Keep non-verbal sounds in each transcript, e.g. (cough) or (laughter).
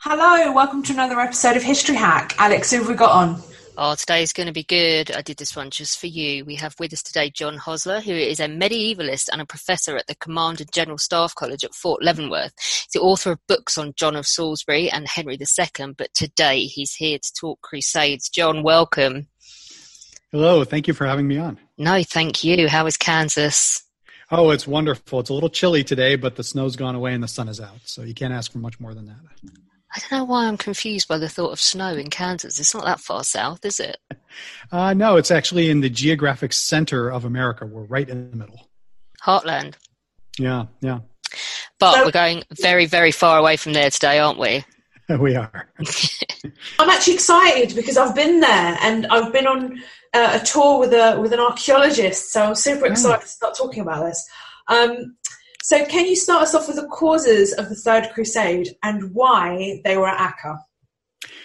Hello, welcome to another episode of History Hack. Alex, who have we got on? Oh, today's going to be good. I did this one just for you. We have with us today John Hosler, who is a medievalist and a professor at the Command and General Staff College at Fort Leavenworth. He's the author of books on John of Salisbury and Henry II, but today he's here to talk Crusades. John, welcome. Hello, thank you for having me on. No, thank you. How is Kansas? Oh, it's wonderful. It's a little chilly today, but the snow's gone away and the sun is out, so you can't ask for much more than that. I don't know why I'm confused by the thought of snow in Kansas. It's not that far south, is it? (laughs) Uh, no, it's actually in the geographic center of America. We're right in the middle. Heartland. Yeah, yeah. But so, we're going very, very far away from there today, aren't we? (laughs) (laughs) We are. I'm actually excited because I've been there and I've been on uh, a tour with a with an archaeologist. So I'm super oh. excited oh. to start talking about this. Um, so, can you start us off with the causes of the Third Crusade and why they were at Acre?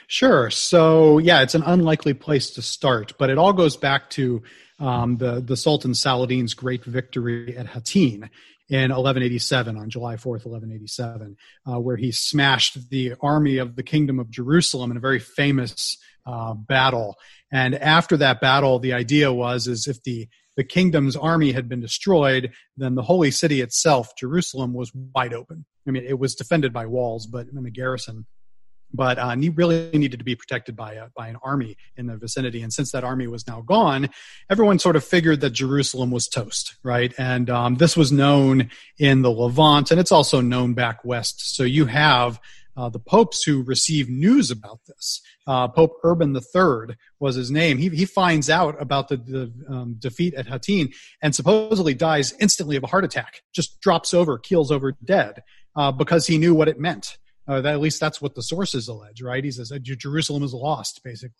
Sure. So, yeah, it's an unlikely place to start, but it all goes back to um, the, the Sultan Saladin's great victory at Hattin in 1187, on July 4th, 1187, uh, where he smashed the army of the Kingdom of Jerusalem in a very famous uh, battle. And after that battle, the idea was is if the the kingdom's army had been destroyed, then the holy city itself, Jerusalem, was wide open. I mean, it was defended by walls, but in the garrison, but uh, really needed to be protected by a, by an army in the vicinity. And since that army was now gone, everyone sort of figured that Jerusalem was toast, right? And um, this was known in the Levant, and it's also known back west. So you have uh, the popes who receive news about this. Uh, Pope Urban III was his name. He, he finds out about the, the um, defeat at Hattin and supposedly dies instantly of a heart attack, just drops over, keels over dead uh, because he knew what it meant. Uh, that, at least that's what the sources allege, right? He says Jerusalem is lost, basically.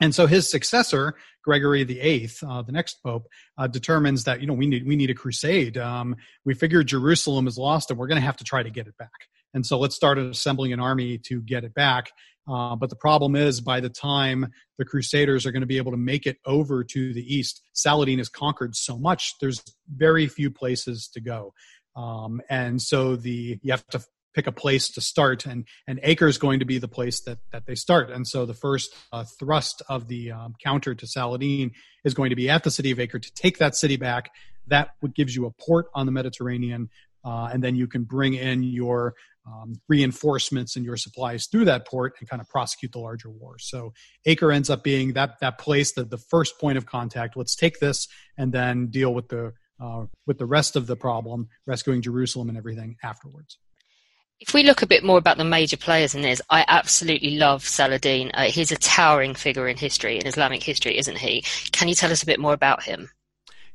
And so his successor, Gregory Eighth, uh, the next pope, uh, determines that you know we need we need a crusade. Um, we figure Jerusalem is lost, and we're going to have to try to get it back. And so let's start assembling an army to get it back. Uh, but the problem is, by the time the Crusaders are going to be able to make it over to the east, Saladin has conquered so much. There's very few places to go, um, and so the you have to pick a place to start, and and Acre is going to be the place that that they start. And so the first uh, thrust of the um, counter to Saladin is going to be at the city of Acre to take that city back. That gives you a port on the Mediterranean. Uh, and then you can bring in your um, reinforcements and your supplies through that port and kind of prosecute the larger war. So Acre ends up being that that place, that the first point of contact. Let's take this and then deal with the uh, with the rest of the problem, rescuing Jerusalem and everything afterwards. If we look a bit more about the major players in this, I absolutely love Saladin. Uh, he's a towering figure in history, in Islamic history, isn't he? Can you tell us a bit more about him?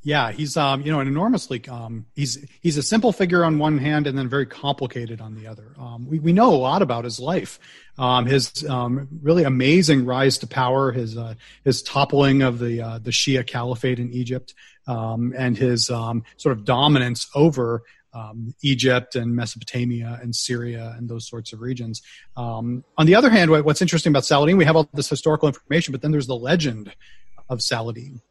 Yeah, he's um, you know, an enormously um, he's he's a simple figure on one hand, and then very complicated on the other. Um, we we know a lot about his life, um, his um, really amazing rise to power, his uh, his toppling of the uh, the Shia Caliphate in Egypt, um, and his sort of dominance over um, Egypt and Mesopotamia and Syria and those sorts of regions. Um, on the other hand, what's interesting about Saladin, we have all this historical information, but then there's the legend of Saladin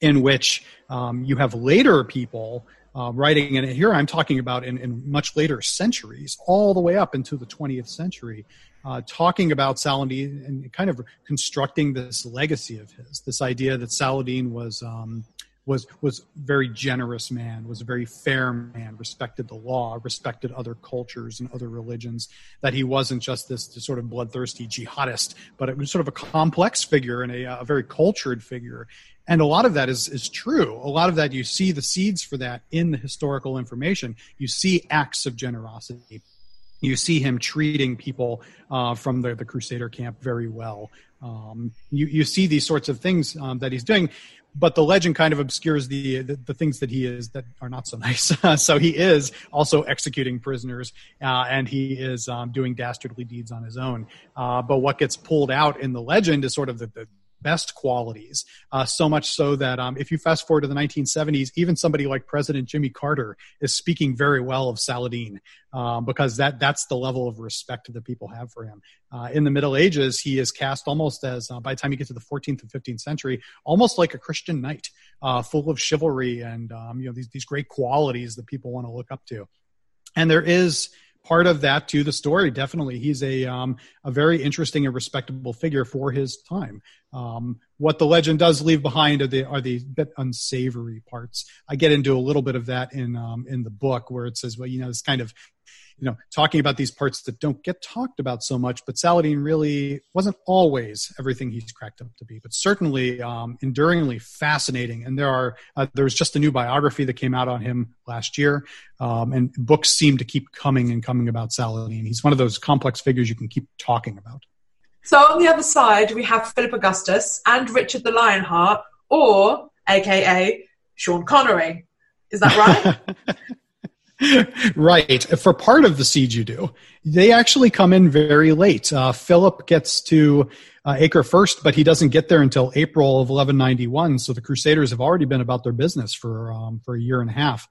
in which um, you have later people uh, writing, and here I'm talking about in, in, much later centuries, all the way up into the 20th century, uh, talking about Saladin and kind of constructing this legacy of his, this idea that Saladin was um, was was very generous man, was a very fair man, respected the law, respected other cultures and other religions. That he wasn't just this, this sort of bloodthirsty jihadist, but it was sort of a complex figure and a, a very cultured figure. And a lot of that is is true. A lot of that you see the seeds for that in the historical information. You see acts of generosity you see him treating people uh, from the, the Crusader camp very well. Um, you, you see these sorts of things um, that he's doing, but the legend kind of obscures the, the, the things that he is that are not so (laughs) nice. so he is also executing prisoners, uh, and he is um, doing dastardly deeds on his own. Uh, but what gets pulled out in the legend is sort of the, the best qualities. Uh, so much so that um, if you fast forward to the 1970s, even somebody like President Jimmy Carter is speaking very well of Saladin um, because that that's the level of respect that people have for him. Uh, in the Middle Ages, he is cast almost as, uh, by the time you get to the 14th and 15th century, almost like a Christian knight, uh, full of chivalry and um, you know these these great qualities that people want to look up to. And there is part of that to the story. Definitely, he's a um, a very interesting and respectable figure for his time. Um, what the legend does leave behind are the are the bit unsavory parts. I get into a little bit of that in um, in the book where it says, well, you know, it's kind of you know, talking about these parts that don't get talked about so much. But Saladin really wasn't always everything he's cracked up to be, but certainly um, enduringly fascinating. And there are uh, there was just a new biography that came out on him last year, um, and books seem to keep coming and coming about Saladin. He's one of those complex figures you can keep talking about. So on the other side, we have Philip Augustus and Richard the Lionheart, or AKA Sean Connery. Is that right? (laughs) (laughs) right. For part of the siege, you do. They actually come in very late. Uh, Philip gets to uh, Acre first, but he doesn't get there until April of 1191. So the Crusaders have already been about their business for um, for a year and a half.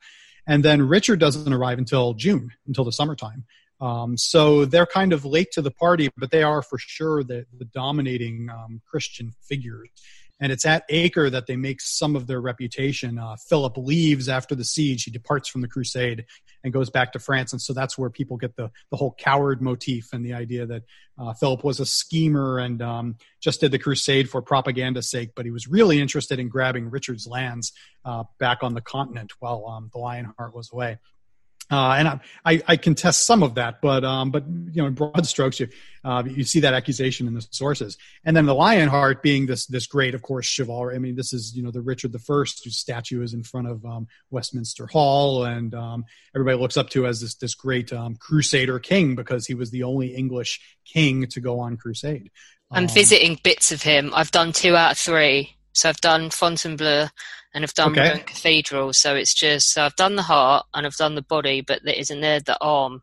And then Richard doesn't arrive until June, until the summertime. Um, so they're kind of late to the party, but they are for sure the, the dominating um, Christian figures and it's at Acre that they make some of their reputation. Uh, Philip leaves after the siege; he departs from the crusade and goes back to France, and so that's where people get the the whole coward motif and the idea that uh, Philip was a schemer and um, just did the crusade for propaganda's sake, but he was really interested in grabbing Richard's lands uh, back on the continent while um, the Lionheart was away. Uh, and I, I, I, contest some of that, but um, but you know, in broad strokes, you uh, you see that accusation in the sources. And then the Lionheart being this this great, of course, chivalry. I mean, this is you know the Richard the First whose statue is in front of um, Westminster Hall, and um, everybody looks up to as this this great um, Crusader king because he was the only English king to go on crusade. I'm um, visiting bits of him. I've done two out of three. So I've done Fontevraud and I've done okay. Cathedral. So it's just so I've done the heart and I've done the body, but there isn't there the arm.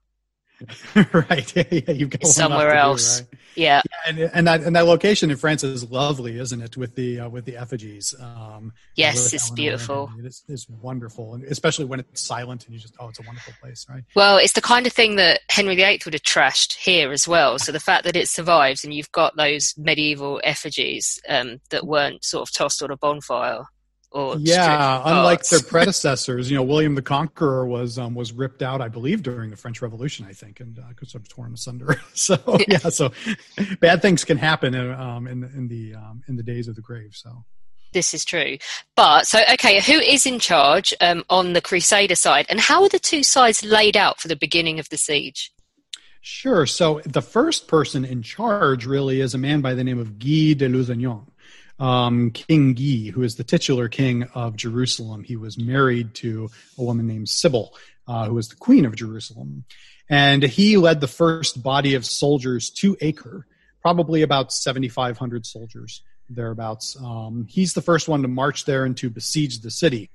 (laughs) right. (laughs) yeah, you've got somewhere else. Do, right? Yeah. yeah. And, and that and that location in France is lovely, isn't it? With the uh, with the effigies. Um, yes, it's beautiful. It's, it's wonderful, and especially when it's silent and you just oh, it's a wonderful place, right? Well, it's the kind of thing that Henry VIII would have trashed here as well. So the fact that it survives and you've got those medieval effigies um, that weren't sort of tossed on a bonfire or yeah, unlike their (laughs) predecessors, you know, William the Conqueror was um, was ripped out, I believe, during the French Revolution, I think, and uh, sort of torn asunder. (laughs) so yeah. so bad things can happen in, um, in the in the um, in the days of the grave. So this is true. But so okay, who is in charge um, on the Crusader side, and how are the two sides laid out for the beginning of the siege? Sure. So the first person in charge really is a man by the name of Guy de Lusignan um, King Guy, who is the titular king of Jerusalem. He was married to a woman named Sybil, uh, who was the queen of Jerusalem. And he led the first body of soldiers to Acre, probably about 7,500 soldiers thereabouts. Um, he's the first one to march there and to besiege the city.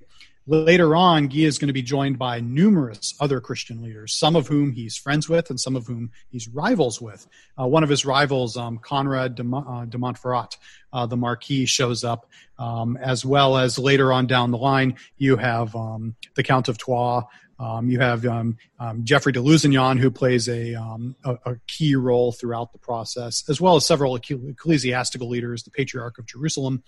Later on, Guy is going to be joined by numerous other Christian leaders, some of whom he's friends with and some of whom he's rivals with. Uh, one of his rivals, um, Conrad de, uh, de Montferrat, uh, the Marquis, shows up, um, as well as later on down the line, you have um, the Count of Troyes. Um, you have um, um, Geoffrey de Lusignan, who plays a, a, a, key role throughout the process, as well as several ecclesiastical leaders, the Patriarch of Jerusalem,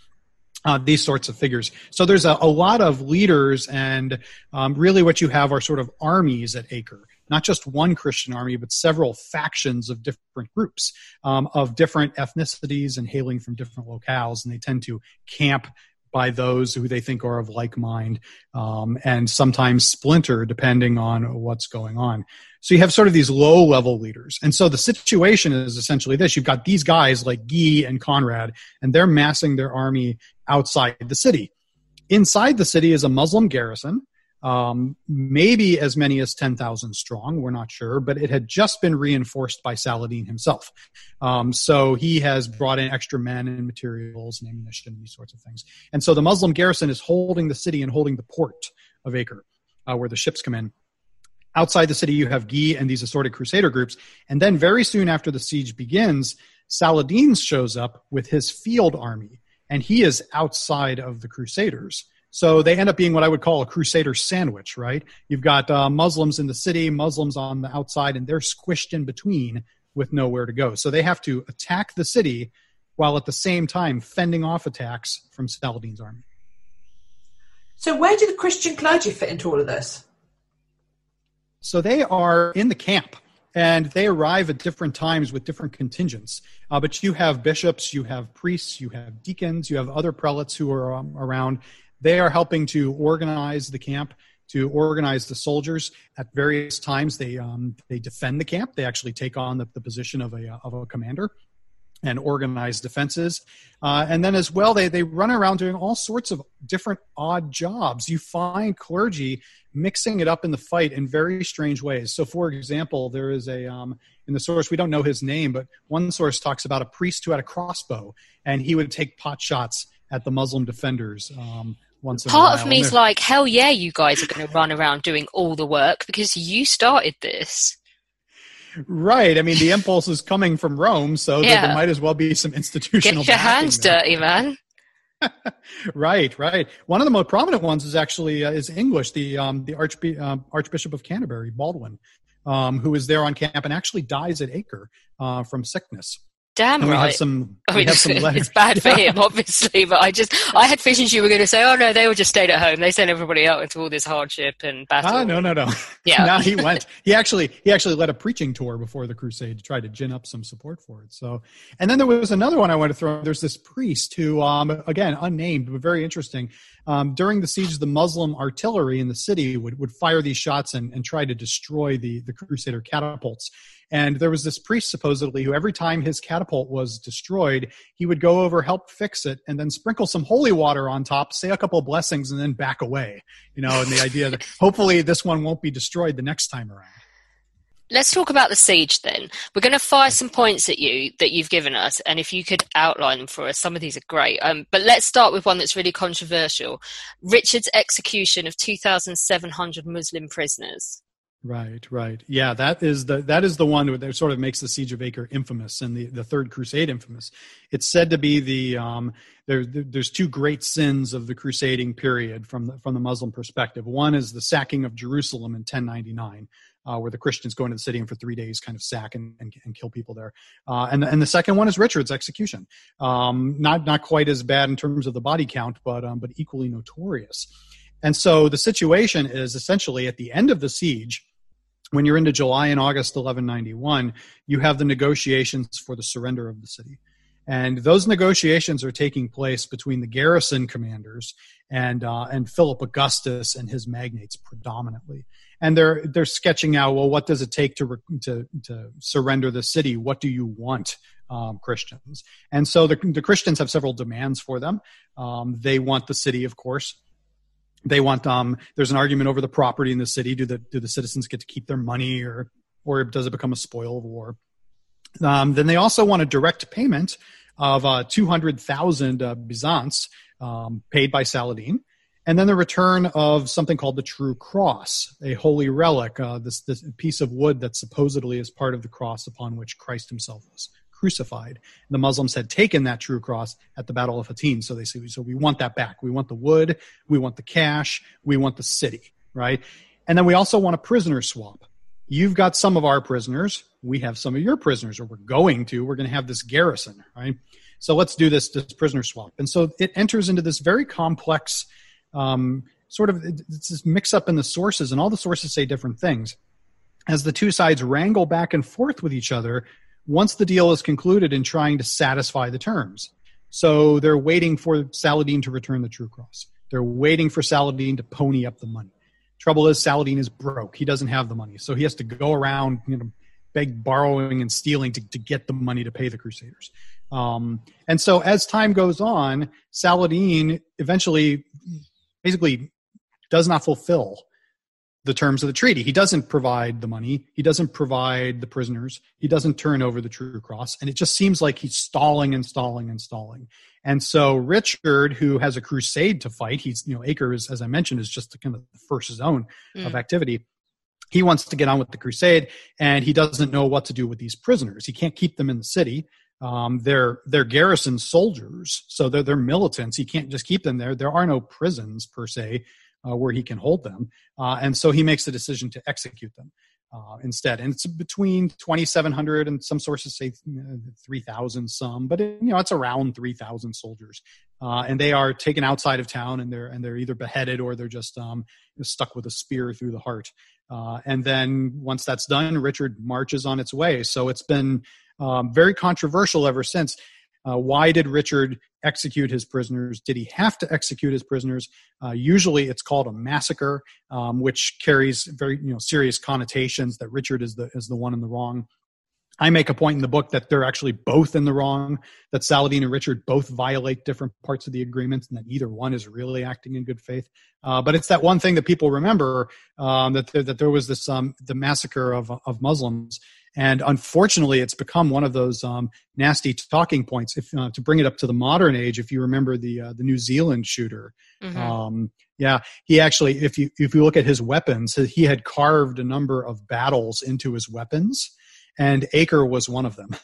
uh, these sorts of figures. So there's a, a lot of leaders, and um, really what you have are sort of armies at Acre. Not just one Christian army, but several factions of different groups um, of different ethnicities and hailing from different locales, and they tend to camp by those who they think are of like mind, um, and sometimes splinter depending on what's going on. So you have sort of these low level leaders. And so the situation is essentially this you've got these guys like Guy and Conrad, and they're massing their army outside the city. Inside the city is a Muslim garrison um, maybe as many as 10,000 strong. We're not sure, but it had just been reinforced by Saladin himself. Um, so he has brought in extra men and materials and ammunition and these sorts of things. And so the Muslim garrison is holding the city and holding the port of Acre, uh, where the ships come in. Outside the city, you have Guy and these assorted crusader groups. And then very soon after the siege begins, Saladin shows up with his field army, and he is outside of the crusaders. So they end up being what I would call a crusader sandwich, right? You've got uh, Muslims in the city, Muslims on the outside, and they're squished in between with nowhere to go. So they have to attack the city while at the same time fending off attacks from Saladin's army. So where do the Christian clergy fit into all of this? So they are in the camp and they arrive at different times with different contingents. Uh, but you have bishops, you have priests, you have deacons, you have other prelates who are um, around, they are helping to organize the camp, to organize the soldiers. At various times, they um, they defend the camp. They actually take on the, the position of a of a commander and organize defenses. Uh, and then as well, they, they run around doing all sorts of different odd jobs. You find clergy mixing it up in the fight in very strange ways. So, for example, there is a, um, in the source, we don't know his name, but one source talks about a priest who had a crossbow and he would take pot shots at the Muslim defenders. Um, once Part of me's like, hell yeah, you guys are going to run around doing all the work because you started this. Right. I mean, the impulse is coming from Rome, so yeah. there might as well be some institutional. Get your hands there. dirty, man. (laughs) right, right. One of the most prominent ones is actually uh, is English, the um, the Archbe- uh, Archbishop of Canterbury, Baldwin, um, who is there on camp and actually dies at Acre uh, from sickness. Damn and right. We have some, I mean, (laughs) it's, it's bad for him, (laughs) obviously, but I just, I had visions you were going to say, oh no, they all just stayed at home. They sent everybody out into all this hardship and battle. Ah, no, no, no. (laughs) Yeah. no, he went, he actually, he actually led a preaching tour before the crusade to try to gin up some support for it. So, and then there was another one I want to throw. There's this priest who, um, again, unnamed, but very interesting. Um, during the siege, the Muslim artillery in the city would, would fire these shots and, and try to destroy the, the Crusader catapults. And there was this priest supposedly who every time his catapult was destroyed, he would go over, help fix it, and then sprinkle some holy water on top, say a couple blessings, and then back away. You know, and the idea that (laughs) hopefully this one won't be destroyed the next time around. Let's talk about the siege then. We're going to fire some points at you that you've given us, and if you could outline them for us, some of these are great. Um, but let's start with one that's really controversial Richard's execution of 2,700 Muslim prisoners. Right, right. Yeah, that is the that is the one that sort of makes the siege of Acre infamous and the, the Third Crusade infamous. It's said to be the um, there, there's two great sins of the crusading period from the, from the Muslim perspective. One is the sacking of Jerusalem in 1099, uh, where the Christians go into the city and for three days kind of sack and, and, and kill people there. Uh, and and the second one is Richard's execution. Um, not not quite as bad in terms of the body count, but um, but equally notorious. And so the situation is essentially at the end of the siege when you're into July and August 1191, you have the negotiations for the surrender of the city. And those negotiations are taking place between the garrison commanders and uh, and Philip Augustus and his magnates predominantly. And they're they're sketching out well, what does it take to to to surrender the city? What do you want, um, Christians? And so the, the Christians have several demands for them. Um, they want the city, of course they want um there's an argument over the property in the city. Do the do the citizens get to keep their money or or does it become a spoil of war? Um, then they also want a direct payment of uh, 200,000 uh, byzants um, paid by Saladin, and then the return of something called the True Cross, a holy relic, uh, this, this piece of wood that supposedly is part of the cross upon which Christ himself was crucified. The Muslims had taken that true cross at the Battle of Hattin. So they say, so we want that back. We want the wood. We want the cash. We want the city, right? And then we also want a prisoner swap. You've got some of our prisoners. We have some of your prisoners, or we're going to. We're going to have this garrison, right? So let's do this, this prisoner swap. And so it enters into this very complex um, sort of it's this mix up in the sources, and all the sources say different things. As the two sides wrangle back and forth with each other, once the deal is concluded in trying to satisfy the terms. So they're waiting for Saladin to return the True Cross. They're waiting for Saladin to pony up the money. Trouble is, Saladin is broke. He doesn't have the money, so he has to go around, you know, beg, borrowing, and stealing to, to get the money to pay the Crusaders. Um, and so as time goes on, Saladin eventually, basically, does not fulfill the terms of the treaty. He doesn't provide the money. He doesn't provide the prisoners. He doesn't turn over the true cross. And it just seems like he's stalling and stalling and stalling. And so Richard, who has a crusade to fight, he's, you know, Acre is, as I mentioned, is just the kind of the first zone mm. of activity. He wants to get on with the crusade and he doesn't know what to do with these prisoners. He can't keep them in the city. Um, they're they're garrison soldiers, so they're they're militants. He can't just keep them there. There are no prisons per se uh, where he can hold them. Uh, and so he makes the decision to execute them uh, instead. And it's between 2,700 and some sources say 3,000 some, but it, you know, it's around 3,000 soldiers. Uh, and they are taken outside of town and they're, and they're either beheaded or they're just um, stuck with a spear through the heart. Uh, and then once that's done, Richard marches on its way. So it's been um, very controversial ever since. Uh, why did Richard execute his prisoners? Did he have to execute his prisoners? Uh, usually, it's called a massacre, um, which carries very you know serious connotations that Richard is the is the one in the wrong. I make a point in the book that they're actually both in the wrong, that Saladin and Richard both violate different parts of the agreements, and that neither one is really acting in good faith. Uh, but it's that one thing that people remember um, that, there, that there was this um, the massacre of, of Muslims and unfortunately, it's become one of those um, nasty talking points. If uh, to bring it up to the modern age, if you remember the uh, the New Zealand shooter, mm-hmm. um, yeah, he actually, if you if you look at his weapons, he had carved a number of battles into his weapons, and Acre was one of them.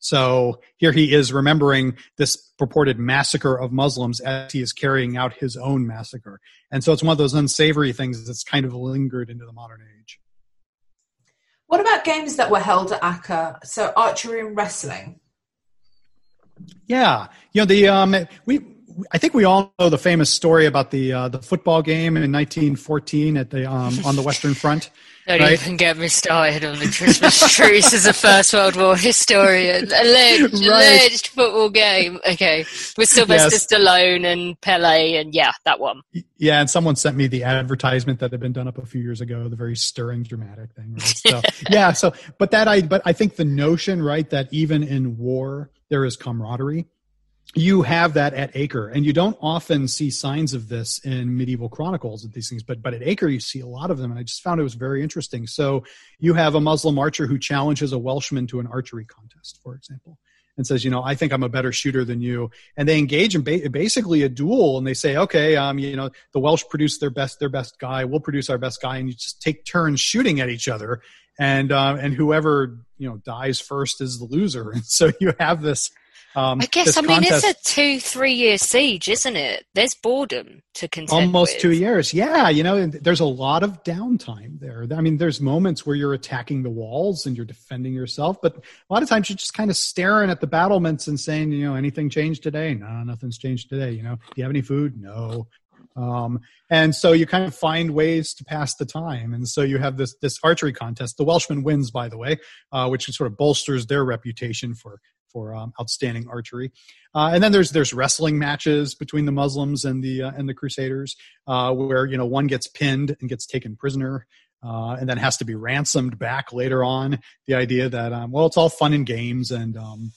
So here he is remembering this purported massacre of Muslims as he is carrying out his own massacre. And so it's one of those unsavory things that's kind of lingered into the modern age. What about games that were held at Acre? So archery and wrestling. Yeah, you know the um, we I think we all know the famous story about the uh, the football game in 1914 at the um, on the Western Front. Don't right? even get me started on the Christmas (laughs) trees as a First World War historian. Alleged, (laughs) right. alleged football game. Okay, with Sylvester yes. Stallone and Pele, and yeah, that one. Yeah, and someone sent me the advertisement that had been done up a few years ago. The very stirring, dramatic thing. Right? So (laughs) yeah, so but that I but I think the notion right that even in war there is camaraderie you have that at Acre, and you don't often see signs of this in medieval chronicles of these things, but but at Acre you see a lot of them, and I just found it was very interesting. So you have a Muslim archer who challenges a Welshman to an archery contest, for example, and says, you know, I think I'm a better shooter than you, and they engage in ba- basically a duel, and they say, okay, um, you know, the Welsh produce their best their best guy, we'll produce our best guy, and you just take turns shooting at each other, and uh, and whoever you know dies first is the loser, (laughs) and so you have this um, I guess I mean contest, it's a two three year siege, isn't it? There's boredom to contend. Almost with. two years, yeah. You know, there's a lot of downtime there. I mean, there's moments where you're attacking the walls and you're defending yourself, but a lot of times you're just kind of staring at the battlements and saying, you know, anything changed today? No, nothing's changed today. You know, do you have any food? No. Um, and so you kind of find ways to pass the time. And so you have this this archery contest. The Welshman wins, by the way, uh, which sort of bolsters their reputation for for um, outstanding archery. Uh, and then there's there's wrestling matches between the Muslims and the uh, and the Crusaders, uh, where you know one gets pinned and gets taken prisoner. Uh, and then has to be ransomed back later on. The idea that um, well, it's all fun and games, and um,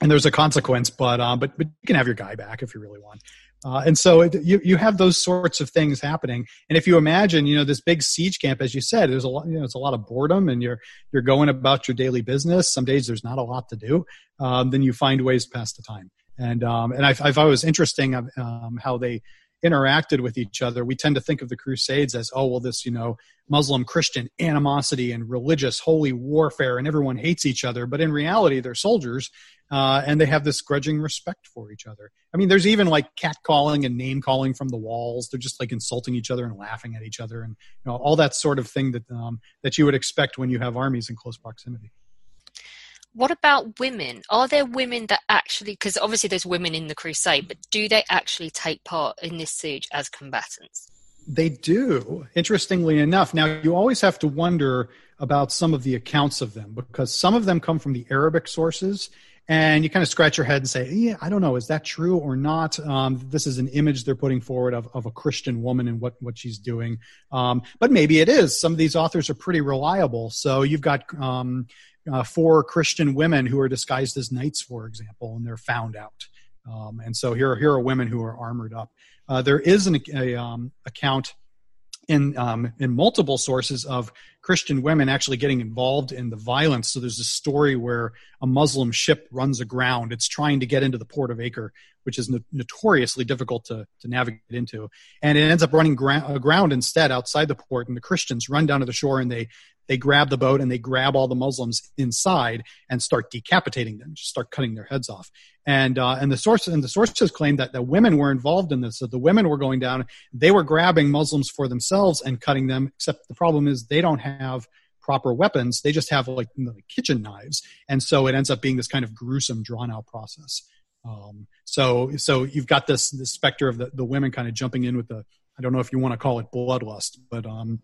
and there's a consequence, but uh, but but you can have your guy back if you really want. Uh, and so it, you you have those sorts of things happening. And if you imagine, you know, this big siege camp, as you said, there's a lot, you know, it's a lot of boredom, and you're you're going about your daily business. Some days there's not a lot to do. Um, then you find ways to pass the time. And um, and I, I thought it was interesting um, how they interacted with each other. We tend to think of the Crusades as, oh, well, this, you know, Muslim Christian animosity and religious holy warfare, and everyone hates each other. But in reality, they're soldiers uh, and they have this grudging respect for each other. I mean, there's even like catcalling and name calling from the walls. They're just like insulting each other and laughing at each other, and you know all that sort of thing that um, that you would expect when you have armies in close proximity. What about women? Are there women that actually, because obviously there's women in the crusade, but do they actually take part in this siege as combatants? They do, interestingly enough. Now, you always have to wonder about some of the accounts of them because some of them come from the Arabic sources and you kind of scratch your head and say, "Yeah, I don't know, is that true or not?" Um, this is an image they're putting forward of, of a Christian woman and what what she's doing, um, but maybe it is. Some of these authors are pretty reliable. So you've got um, uh, four Christian women who are disguised as knights, for example, and they're found out. Um, and so here, here are women who are armored up. Uh, there is an a, um, account in um, in multiple sources of Christian women actually getting involved in the violence. So there's a story where a Muslim ship runs aground. It's trying to get into the port of Acre, which is no- notoriously difficult to, to navigate into, and it ends up running gra- aground instead outside the port. And the Christians run down to the shore and they they grab the boat and they grab all the Muslims inside and start decapitating them, just start cutting their heads off. And uh, and the source and the sources claim that the women were involved in this. So the women were going down, they were grabbing Muslims for themselves and cutting them. Except the problem is they don't have proper weapons; they just have like kitchen knives, and so it ends up being this kind of gruesome, drawn out process. Um, so so you've got this this specter of the, the women kind of jumping in with the I don't know if you want to call it bloodlust, but um,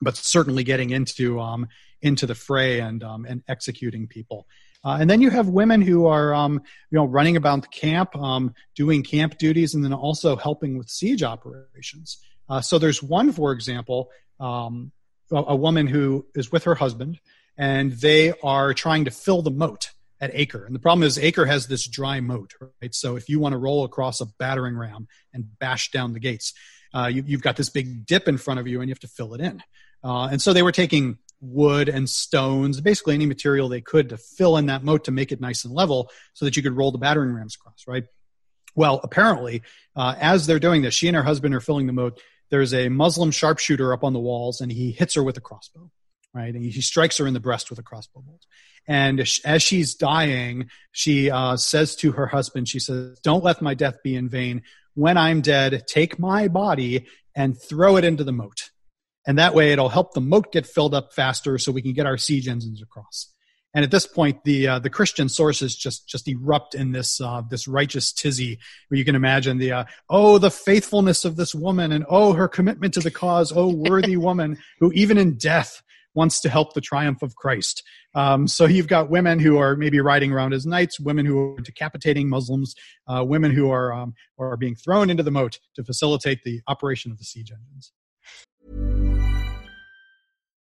but certainly getting into um, into the fray and um, and executing people. Uh, and then you have women who are um, you know running about the camp, um, doing camp duties, and then also helping with siege operations. Uh, so there's one, for example, um, a, a woman who is with her husband, and they are trying to fill the moat at Acre. And the problem is Acre has this dry moat, right? So if you want to roll across a battering ram and bash down the gates, uh, you, have got this big dip in front of you and you have to fill it in. Uh, and so they were taking wood and stones, basically any material they could to fill in that moat to make it nice and level so that you could roll the battering rams across, right? Well, apparently, uh, as they're doing this, she and her husband are filling the moat. There's a Muslim sharpshooter up on the walls, and he hits her with a crossbow, right? And he strikes her in the breast with a crossbow bolt. And as she's dying, she uh, says to her husband, she says, Don't let my death be in vain. When I'm dead, take my body and throw it into the moat and that way it'll help the moat get filled up faster so we can get our siege engines across. And at this point, the uh, the Christian sources just just erupt in this uh, this righteous tizzy, where you can imagine the uh, oh the faithfulness of this woman, and oh her commitment to the cause, oh worthy (laughs) woman who even in death wants to help the triumph of Christ. Um, so you've got women who are maybe riding around as knights, women who are decapitating Muslims, uh, women who are um, are being thrown into the moat to facilitate the operation of the siege engines.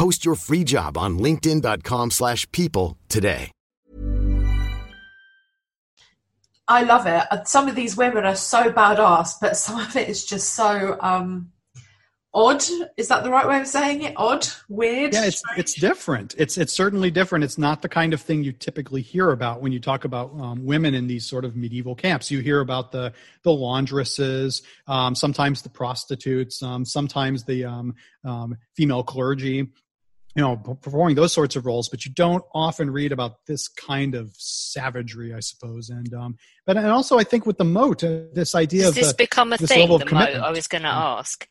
Post your free job on linkedin.com slash people today. I love it. Some of these women are so badass, but some of it is just so um, odd. Is that the right way of saying it? Odd? Weird? Yeah it's it's different. It's it's certainly different. It's not the kind of thing you typically hear about when you talk about um, women in these sort of medieval camps. You hear about the the laundresses um, sometimes the prostitutes um, sometimes the um, um, female clergy you know performing those sorts of roles but you don't often read about this kind of savagery i suppose and um but and also i think with the moat uh, this idea Does of this the, become a thing the moat i was going to ask?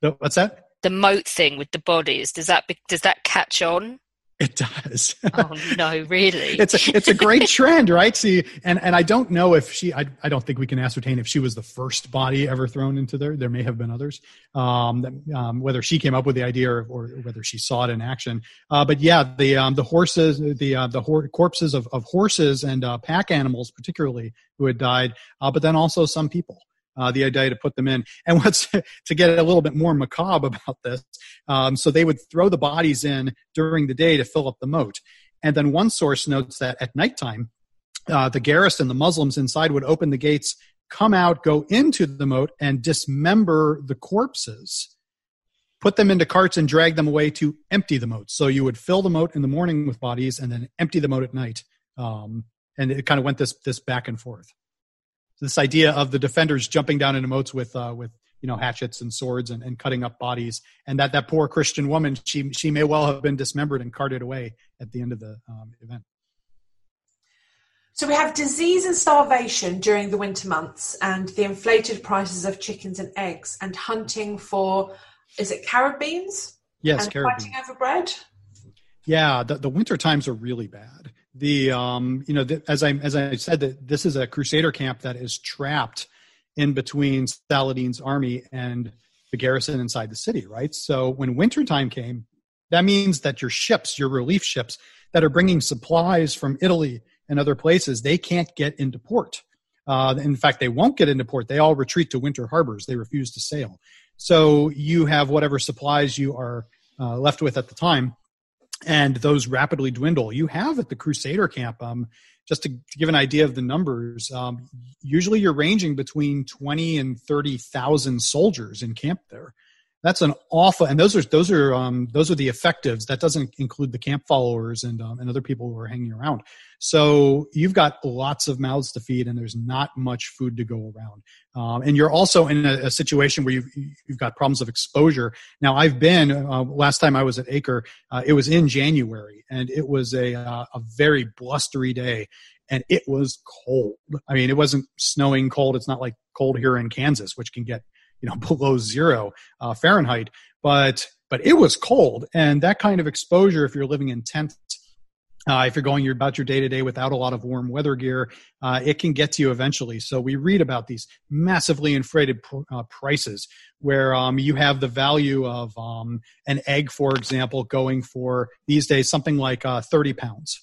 The- what's that? The moat thing with the bodies does that be, does that catch on it does oh no really (laughs) it's a it's a great trend, right? See, and and I don't know if she, I, I don't think we can ascertain if she was the first body ever thrown into there. There may have been others. Um, that, um, whether she came up with the idea or, or whether she saw it in action. Uh, but yeah, the um, the horses, the uh, the hor- corpses of of horses and uh, pack animals, particularly who had died, uh, but then also some people. Uh, the idea to put them in. And (laughs) what's to get a little bit more macabre about this, um, so they would throw the bodies in during the day to fill up the moat. And then one source notes that at nighttime, uh, the garrison, the Muslims inside, would open the gates come out, go into the moat, and dismember the corpses, put them into carts, and drag them away to empty the moat. So you would fill the moat in the morning with bodies and then empty the moat at night. Um, and it kind of went this this back and forth. This idea of the defenders jumping down into moats with uh, with you know hatchets and swords and, and cutting up bodies, and that that poor Christian woman she she may well have been dismembered and carted away at the end of the um, event. So we have disease and starvation during the winter months, and the inflated prices of chickens and eggs, and hunting for is it carob beans? Yes, and fighting over bread. Yeah, the, the winter times are really bad. The um, you know, the, as I as I said, that this is a Crusader camp that is trapped in between Saladin's army and the garrison inside the city, right? So when wintertime came, that means that your ships, your relief ships that are bringing supplies from Italy and other places, they can't get into port. Uh, in fact, they won't get into port. They all retreat to winter harbors. They refuse to sail. So you have whatever supplies you are uh, left with at the time, and those rapidly dwindle. You have at the Crusader camp, um, just to, to, give an idea of the numbers, um, usually you're ranging between 20 and 30,000 soldiers in camp there that's an awful and those are those are um, those are the effectives. That doesn't include the camp followers and um, and other people who are hanging around. So you've got lots of mouths to feed and there's not much food to go around. Um, and you're also in a, a, situation where you've, you've got problems of exposure. Now i've been uh, last time i was at acre uh, it was in january and it was a, uh, a very blustery day and it was cold. I mean it wasn't snowing cold. It's not like cold here in kansas which can get you know (laughs) below zero uh, Fahrenheit, but but it was cold, and that kind of exposure, if you're living in tents. Uh, if you're going about your day to day without a lot of warm weather gear, uh, it can get to you eventually. So we read about these massively inflated pr- uh, prices, where um, you have the value of um, an egg, for example, going for these days something like uh, 30 pounds.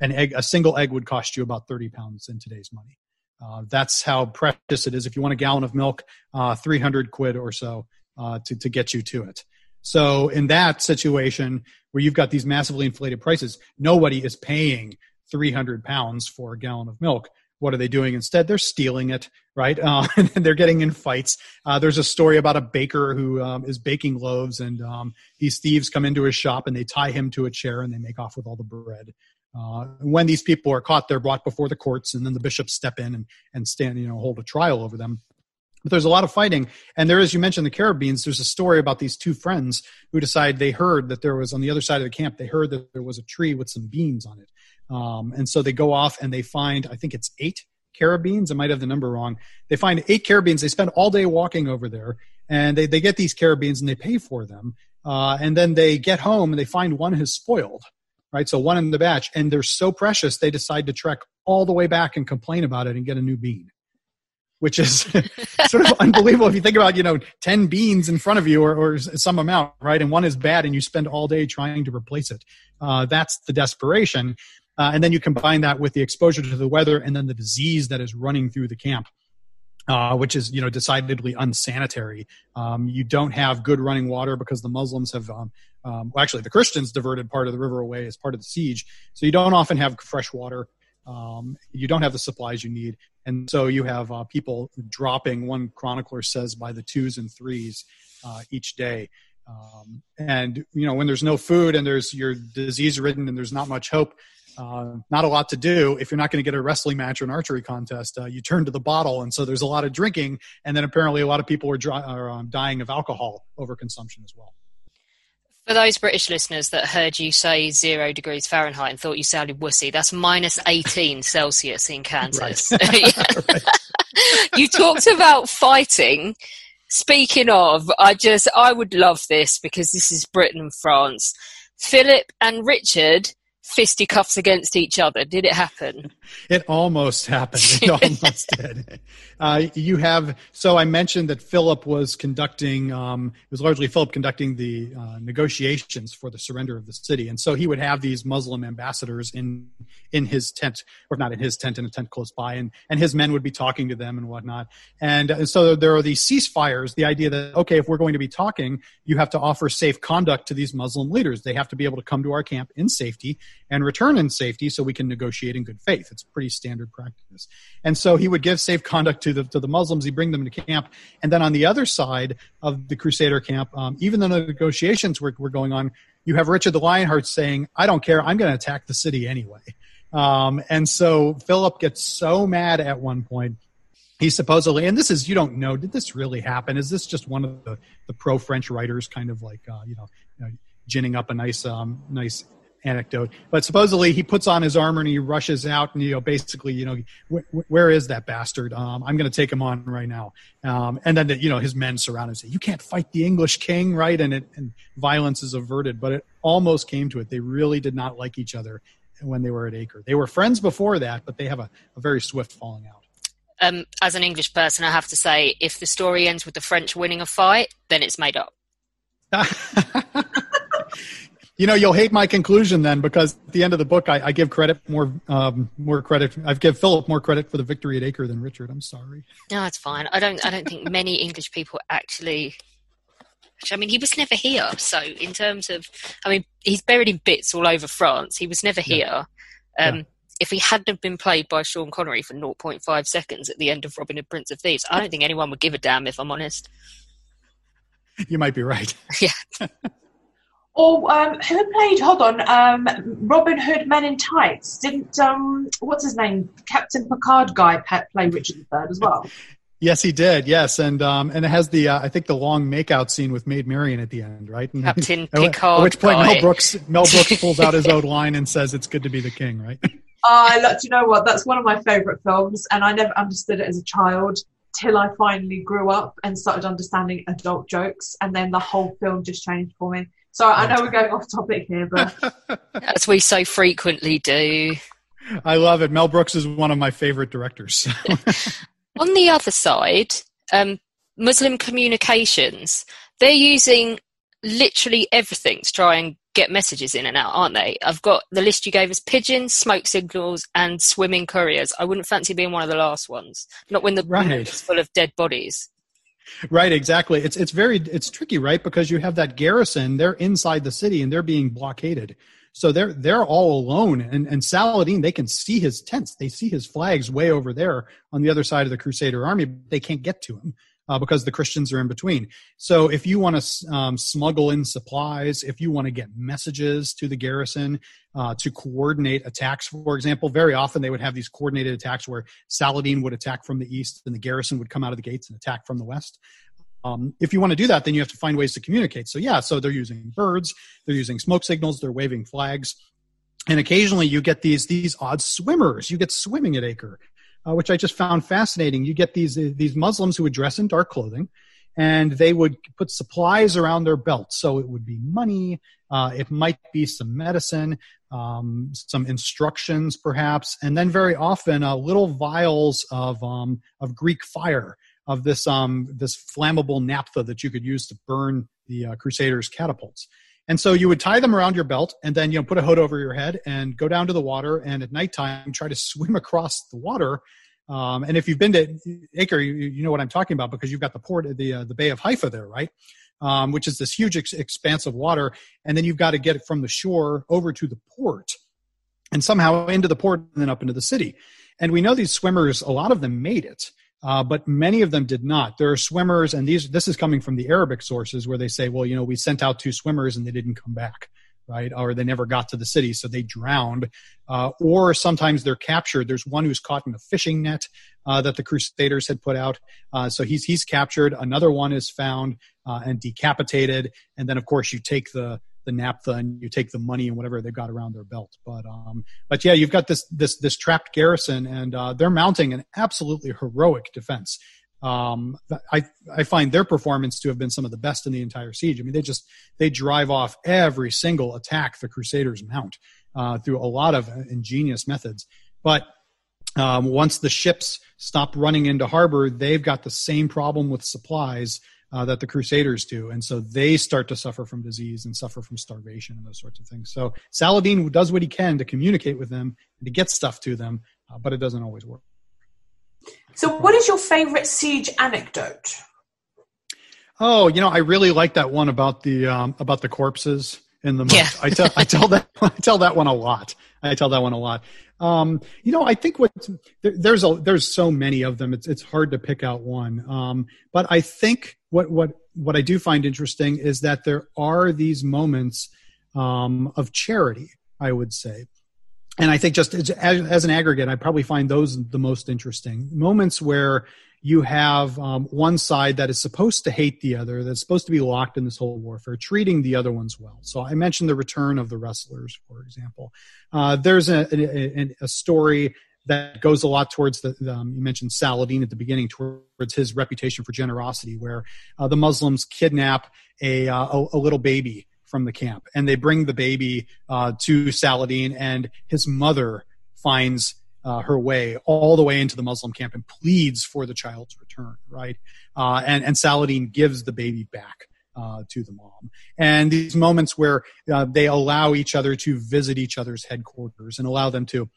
An egg, a single egg would cost you about 30 pounds in today's money. Uh, that's how precious it is. If you want a gallon of milk, uh, 300 quid or so uh, to, to get you to it. So in that situation where you've got these massively inflated prices, nobody is paying 300 pounds for a gallon of milk. What are they doing instead? They're stealing it, right? (laughs) Uh, and they're getting in fights. Uh, there's a story about a baker who um, is baking loaves, and um, these thieves come into his shop and they tie him to a chair and they make off with all the bread. Uh, when these people are caught, they're brought before the courts, and then the bishops step in and, and stand, you know, hold a trial over them. But there's a lot of fighting, and there, as you mentioned, the carob beans. There's a story about these two friends who decide they heard that there was on the other side of the camp. They heard that there was a tree with some beans on it, um, and so they go off and they find. I think it's eight carob beans. I might have the number wrong. They find eight carob beans. They spend all day walking over there, and they they get these carob beans and they pay for them. Uh, and then they get home and they find one has spoiled right? So one in the batch, and they're so precious they decide to trek all the way back and complain about it and get a new bean, which is (laughs) sort of unbelievable if you think about you know ten beans in front of you or, or some amount, right? And one is bad, and you spend all day trying to replace it. Uh, that's the desperation, uh, and then you combine that with the exposure to the weather and then the disease that is running through the camp. Uh, which is you know decidedly unsanitary. Um, you don't have good running water because the Muslims have um, um, well, actually, the Christians diverted part of the river away as part of the siege. So you don't often have fresh water. Um, you don't have the supplies you need. And so you have uh, people dropping, one chronicler says, by the twos and threes uh, each day. Um, and, you know, when there's no food and there's you're disease ridden and there's not much hope, uh, not a lot to do. If you're not going to get a wrestling match or an archery contest, uh, you turn to the bottle. And so there's a lot of drinking. And then apparently a lot of people are, dry, are um, dying of alcohol overconsumption as well. For those British listeners that heard you say zero degrees Fahrenheit and thought you sounded wussy, that's minus 18 Celsius in Kansas. (laughs) (laughs) You talked about fighting. Speaking of, I just, I would love this because this is Britain and France. Philip and Richard fisticuffs against each other. Did it happen? It almost happened. It (laughs) almost did. Uh, you have so I mentioned that Philip was conducting. Um, it was largely Philip conducting the uh, negotiations for the surrender of the city, and so he would have these Muslim ambassadors in in his tent, or not in his tent, in a tent close by, and and his men would be talking to them and whatnot. And, and so there are these ceasefires. The idea that okay, if we're going to be talking, you have to offer safe conduct to these Muslim leaders. They have to be able to come to our camp in safety and return in safety so we can negotiate in good faith. It's pretty standard practice. And so he would give safe conduct to the, to the Muslims. He'd bring them to camp. And then on the other side of the Crusader camp, um, even though the negotiations were, were going on, you have Richard the Lionheart saying, I don't care. I'm going to attack the city anyway. Um, and so Philip gets so mad at one point he supposedly and this is you don't know did this really happen is this just one of the, the pro french writers kind of like uh, you know, you know ginning up a nice um, nice anecdote. But supposedly he puts on his armor and he rushes out and you know basically you know wh- where is that bastard? Um, I'm going to take him on right now. Um, and then the, you know his men surround him and say you can't fight the English king, right? And it and violence is averted. But it almost came to it. They really did not like each other when they were at Acre. They were friends before that, but they have a, a very swift falling out. Um, as an English person, I have to say, if the story ends with the French winning a fight, then it's made up. (laughs) you know, you'll hate my conclusion then, because at the end of the book, I, I give credit more, um, more credit. I give Philip more credit for the victory at Acre than Richard. I'm sorry. No, it's fine. I don't. I don't think many English people actually. I mean, he was never here. So, in terms of, I mean, he's buried in bits all over France. He was never here. Yeah. Um, yeah. If he hadn't have been played by Sean Connery for 0.5 seconds at the end of Robin Hood, Prince of Thieves, I don't think anyone would give a damn. If I'm honest. You might be right. (laughs) Yeah. (laughs) Or um, who played? Hold on, um, Robin Hood Men in Tights. Didn't um, what's his name? Captain Picard guy play Richard III as well. Yes, he did. Yes, and um, and it has the uh, I think the long makeout scene with Maid Marian at the end, right? And, Captain (laughs) Picard. At which point Mel Brooks Mel Brooks pulls out his (laughs) old line and says, "It's good to be the king," right? I uh, you know what? That's one of my favourite films, and I never understood it as a child till I finally grew up and started understanding adult jokes, and then the whole film just changed for me. So I know we're going off topic here, but (laughs) as we so frequently do. I love it. Mel Brooks is one of my favorite directors. (laughs) On the other side, um, Muslim communications, they're using literally everything to try and get messages in and out, aren't they? I've got the list you gave us pigeons, smoke signals, and swimming couriers. I wouldn't fancy being one of the last ones. Not when the right. (laughs) is full of dead bodies. Right, exactly. It's it's very it's tricky, right? Because you have that garrison, they're inside the city and they're being blockaded. So they're they're all alone. And and Saladin, they can see his tents. They see his flags way over there on the other side of the Crusader army. They can't get to him uh, because the Christians are in between. So if you want to um, smuggle in supplies, if you want to get messages to the garrison uh, to coordinate attacks, for example, very often they would have these coordinated attacks where Saladin would attack from the east and the garrison would come out of the gates and attack from the west. Um, if you want to do that, then you have to find ways to communicate. So yeah, so they're using birds, they're using smoke signals, they're waving flags, and occasionally you get these these odd swimmers. You get swimming at Acre uh, which I just found fascinating. You get these these Muslims who would dress in dark clothing, and they would put supplies around their belt. So it would be money, uh, it might be some medicine, um, some instructions, perhaps, and then very often uh, little vials of um, of Greek fire, of this um, this flammable naphtha that you could use to burn the uh, Crusaders' catapults. And so you would tie them around your belt and then, you know, put a hood over your head and go down to the water and at nighttime try to swim across the water. Um, and if you've been to Acre, you, you, know what I'm talking about because you've got the port, the, uh, the Bay of Haifa there, right? Um, which is this huge ex- expanse of water. And then you've got to get it from the shore over to the port and somehow into the port and then up into the city. And we know these swimmers, a lot of them made it uh, but many of them did not. There are swimmers, and these this is coming from the Arabic sources where they say, well, you know, we sent out two swimmers and they didn't come back, right? Or they never got to the city, so they drowned. Uh, or sometimes they're captured. There's one who's caught in a fishing net uh, that the Crusaders had put out, uh, so he's he's captured. Another one is found uh, and decapitated, and then of course you take the the naphtha and you take the money and whatever they've got around their belt. But um, but yeah, you've got this this this trapped garrison, and uh, they're mounting an absolutely heroic defense. Um, I I find their performance to have been some of the best in the entire siege. I mean, they just they drive off every single attack the Crusaders mount uh, through a lot of ingenious methods. But um, once the ships stop running into harbor, they've got the same problem with supplies uh, that the Crusaders do. And so they start to suffer from disease and suffer from starvation and those sorts of things. So Saladin does what he can to communicate with them and to get stuff to them, uh, but it doesn't always work. So, what is your favorite siege anecdote? Oh, you know, I really like that one about the um, about the corpses in the. Yeah. I tell I tell that (laughs) I tell that one a lot. I tell that one a lot. Um, you know, I think what there, there's a there's so many of them. It's it's hard to pick out one. Um, but I think what what what I do find interesting is that there are these moments um, of charity. I would say, and I think just as, as, an aggregate, I probably find those the most interesting moments where you have um, one side that is supposed to hate the other, that's supposed to be locked in this whole warfare, treating the other ones well. So I mentioned the return of the wrestlers, for example. Uh, there's a, a, a, story that goes a lot towards the, um, you mentioned Saladin at the beginning, towards his reputation for generosity, where uh, the Muslims kidnap a, uh, a, little baby from the camp and they bring the baby uh, to Saladin and his mother finds uh, her way all the way into the Muslim camp and pleads for the child's return, right? Uh, and, and Saladin gives the baby back. Uh, to the mom. And these moments where uh, they allow each other to visit each other's headquarters and allow them to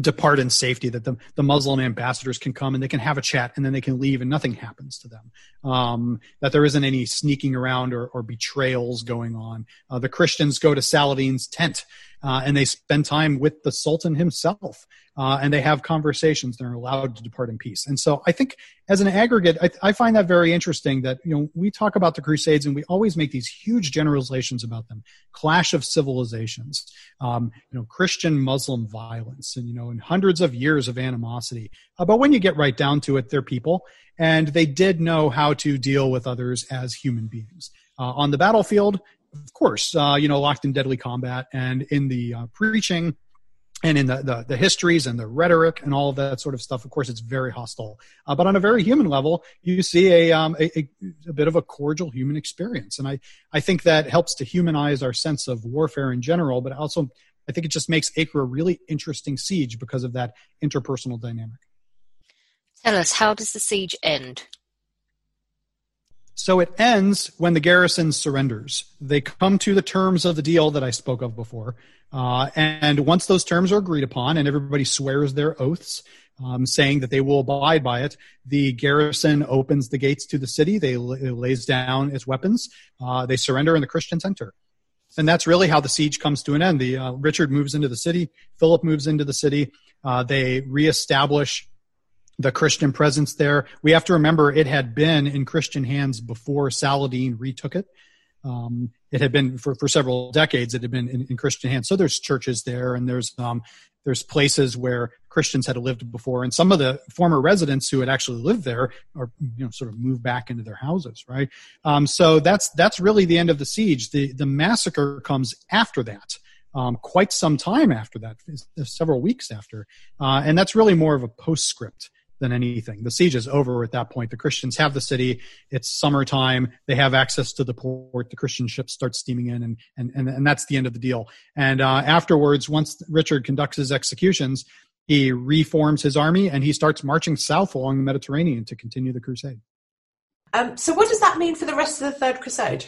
depart in safety that the, the muslim ambassadors can come and they can have a chat and then they can leave and nothing happens to them. Um, that there isn't any sneaking around or, or betrayals going on. Uh, the christians go to saladin's tent uh, and they spend time with the sultan himself uh, and they have conversations. They're allowed to depart in peace. And so i think as an aggregate I, I, find that very interesting that you know we talk about the crusades and we always make these huge generalizations about them. Clash of civilizations um, you know christian muslim violence and you know and hundreds of years of animosity. Uh, but when you get right down to it they're people and they did know how to deal with others as human beings. Uh, on the battlefield of course, uh, you know, locked in deadly combat and in the uh, preaching and in the, the, the, histories and the rhetoric and all of that sort of stuff. Of course, it's very hostile. Uh, but on a very human level, you see a, um, a, a, a, bit of a cordial human experience. And I, I think that helps to humanize our sense of warfare in general, but also I think it just makes Acre a really interesting siege because of that interpersonal dynamic. Tell us, how does the siege end? So it ends when the garrison surrenders. They come to the terms of the deal that I spoke of before. Uh, and once those terms are agreed upon and everybody swears their oaths, um, saying that they will abide by it, the garrison opens the gates to the city. They it lays down its weapons. Uh, they surrender and the Christians enter. And that's really how the siege comes to an end. The uh, Richard moves into the city. Philip moves into the city. Uh, they reestablish the Christian presence there. We have to remember it had been in Christian hands before Saladin retook it. Um, it had been for, for several decades. It had been in, in Christian hands. So there's churches there, and there's um, there's places where Christians had lived before, and some of the former residents who had actually lived there are you know sort of moved back into their houses, right? Um, so that's that's really the end of the siege. The the massacre comes after that. Um, quite some time after that, several weeks after, uh, and that's really more of a postscript than anything. The siege is over at that point. The Christians have the city. It's summertime. They have access to the port. The Christian ships start steaming in, and and and, and that's the end of the deal. And uh, afterwards, once Richard conducts his executions, he reforms his army and he starts marching south along the Mediterranean to continue the crusade. Um, so, what does that mean for the rest of the Third Crusade?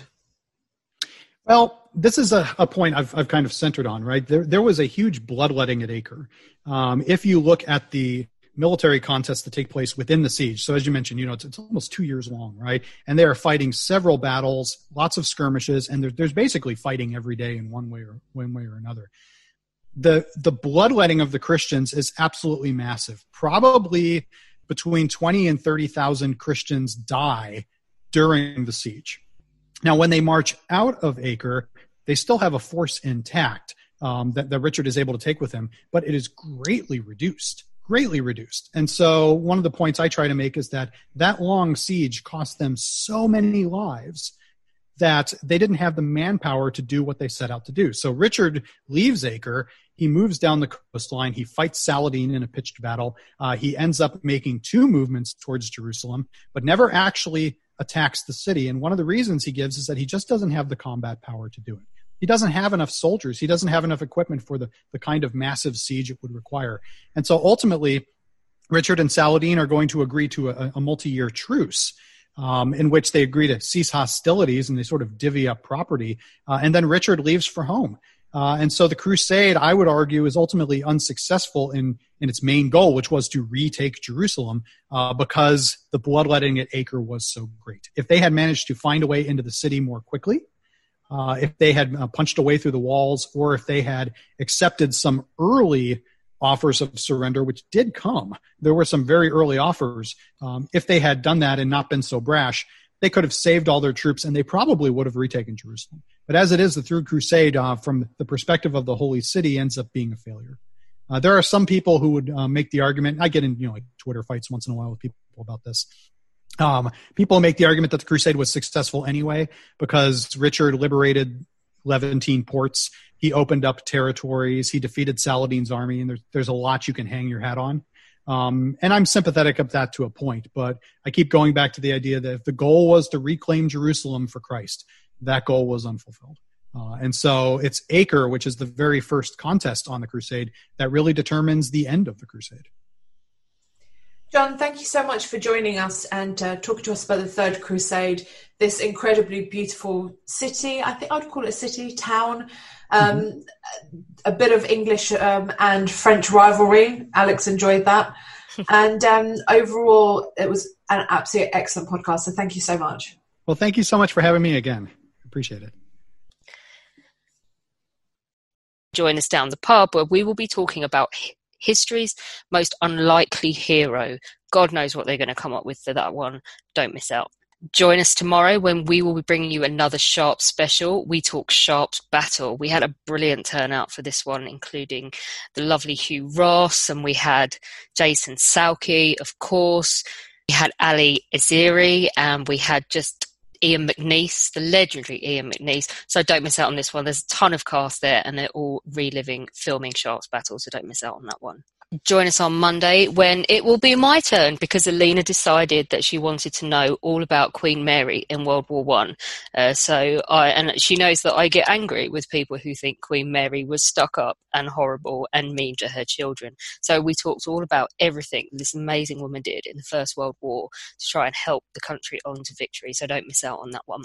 Well, this is a, a point I've, I've kind of centered on, right? There, there was a huge bloodletting at Acre. Um, if you look at the military contests that take place within the siege. So as you mentioned, you know, it's, it's almost two years long, right? And they are fighting several battles, lots of skirmishes, and there, there's basically fighting every day in one way or one way or another. The the bloodletting of the Christians is absolutely massive. Probably between twenty and thirty thousand Christians die during the siege. Now, when they march out of Acre, they still have a force intact um, that, that Richard is able to take with him, but it is greatly reduced greatly reduced. And so one of the points I try to make is that that long siege cost them so many lives that they didn't have the manpower to do what they set out to do. So Richard leaves Acre. He moves down the coastline. He fights Saladin in a pitched battle. Uh, he ends up making two movements towards Jerusalem, but never actually attacks the city. And one of the reasons he gives is that he just doesn't have the combat power to do it he doesn't have enough soldiers. He doesn't have enough equipment for the, the kind of massive siege it would require. And so ultimately, Richard and Saladin are going to agree to a, a multi year truce. Um, in which they agree to cease hostilities and they sort of divvy up property. Uh, and then Richard leaves for home. Uh, and so the crusade, I would argue, is ultimately unsuccessful in, in its main goal, which was to retake Jerusalem, uh, because the bloodletting at Acre was so great. If they had managed to find a way into the city more quickly, uh, if they had uh, punched away through the walls or if they had accepted some early offers of surrender, which did come. There were some very early offers. Um, if they had done that and not been so brash, they could have saved all their troops and they probably would have retaken Jerusalem. But as it is, the Third Crusade, uh, from the perspective of the Holy City, ends up being a failure. Uh, there are some people who would uh, make the argument. I get in, you know, like Twitter fights once in a while with people about this. Um, people make the argument that the crusade was successful anyway because Richard liberated Levantine ports. He opened up territories. He defeated Saladin's army, and there's there's a lot you can hang your hat on. Um, and I'm sympathetic of that to a point, but I keep going back to the idea that if the goal was to reclaim Jerusalem for Christ, that goal was unfulfilled. Uh, and so it's Acre, which is the very first contest on the crusade, that really determines the end of the crusade. John, thank you so much for joining us and uh, talking to us about the Third Crusade, this incredibly beautiful city. I think I'd call it a city, town, um, mm-hmm. a bit of English um, and French rivalry. Alex enjoyed that. (laughs) and um, overall, it was an absolutely excellent podcast. So thank you so much. Well, thank you so much for having me again. Appreciate it. Join us down the pub where we will be talking about history's most unlikely hero. God knows what they're going to come up with for that one. Don't miss out. Join us tomorrow when we will be bringing you another Sharpe special. We talk Sharpe's battle. We had a brilliant turnout for this one, including the lovely Hugh Ross, and we had Jason Salkey, of course. We had Ali Aziri, and we had just Ian McNeice, the legendary Ian McNeice. So don't miss out on this one. There's a ton of cast there, and they're all reliving filming Sharpe's battle. So don't miss out on that one join us on Monday when it will be my turn because Alina decided that she wanted to know all about Queen Mary in World War One. Uh, so I and she knows that I get angry with people who think Queen Mary was stuck up and horrible and mean to her children. So we talked all about everything this amazing woman did in the First World War to try and help the country on to victory. So don't miss out on that one.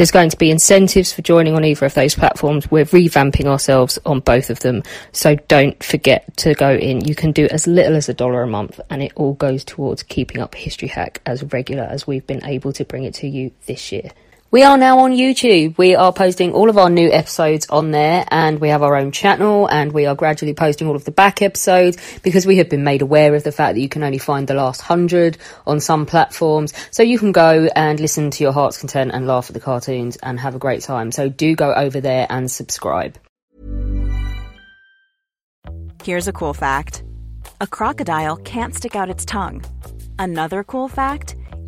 there's going to be incentives for joining on either of those platforms. We're revamping ourselves on both of them. So don't forget to go in. You can do as little as a dollar a month and it all goes towards keeping up History Hack as regular as we've been able to bring it to you this year. We are now on YouTube. We are posting all of our new episodes on there and we have our own channel and we are gradually posting all of the back episodes because we have been made aware of the fact that you can only find the last hundred on some platforms. So you can go and listen to your heart's content and laugh at the cartoons and have a great time. So do go over there and subscribe. Here's a cool fact. A crocodile can't stick out its tongue. Another cool fact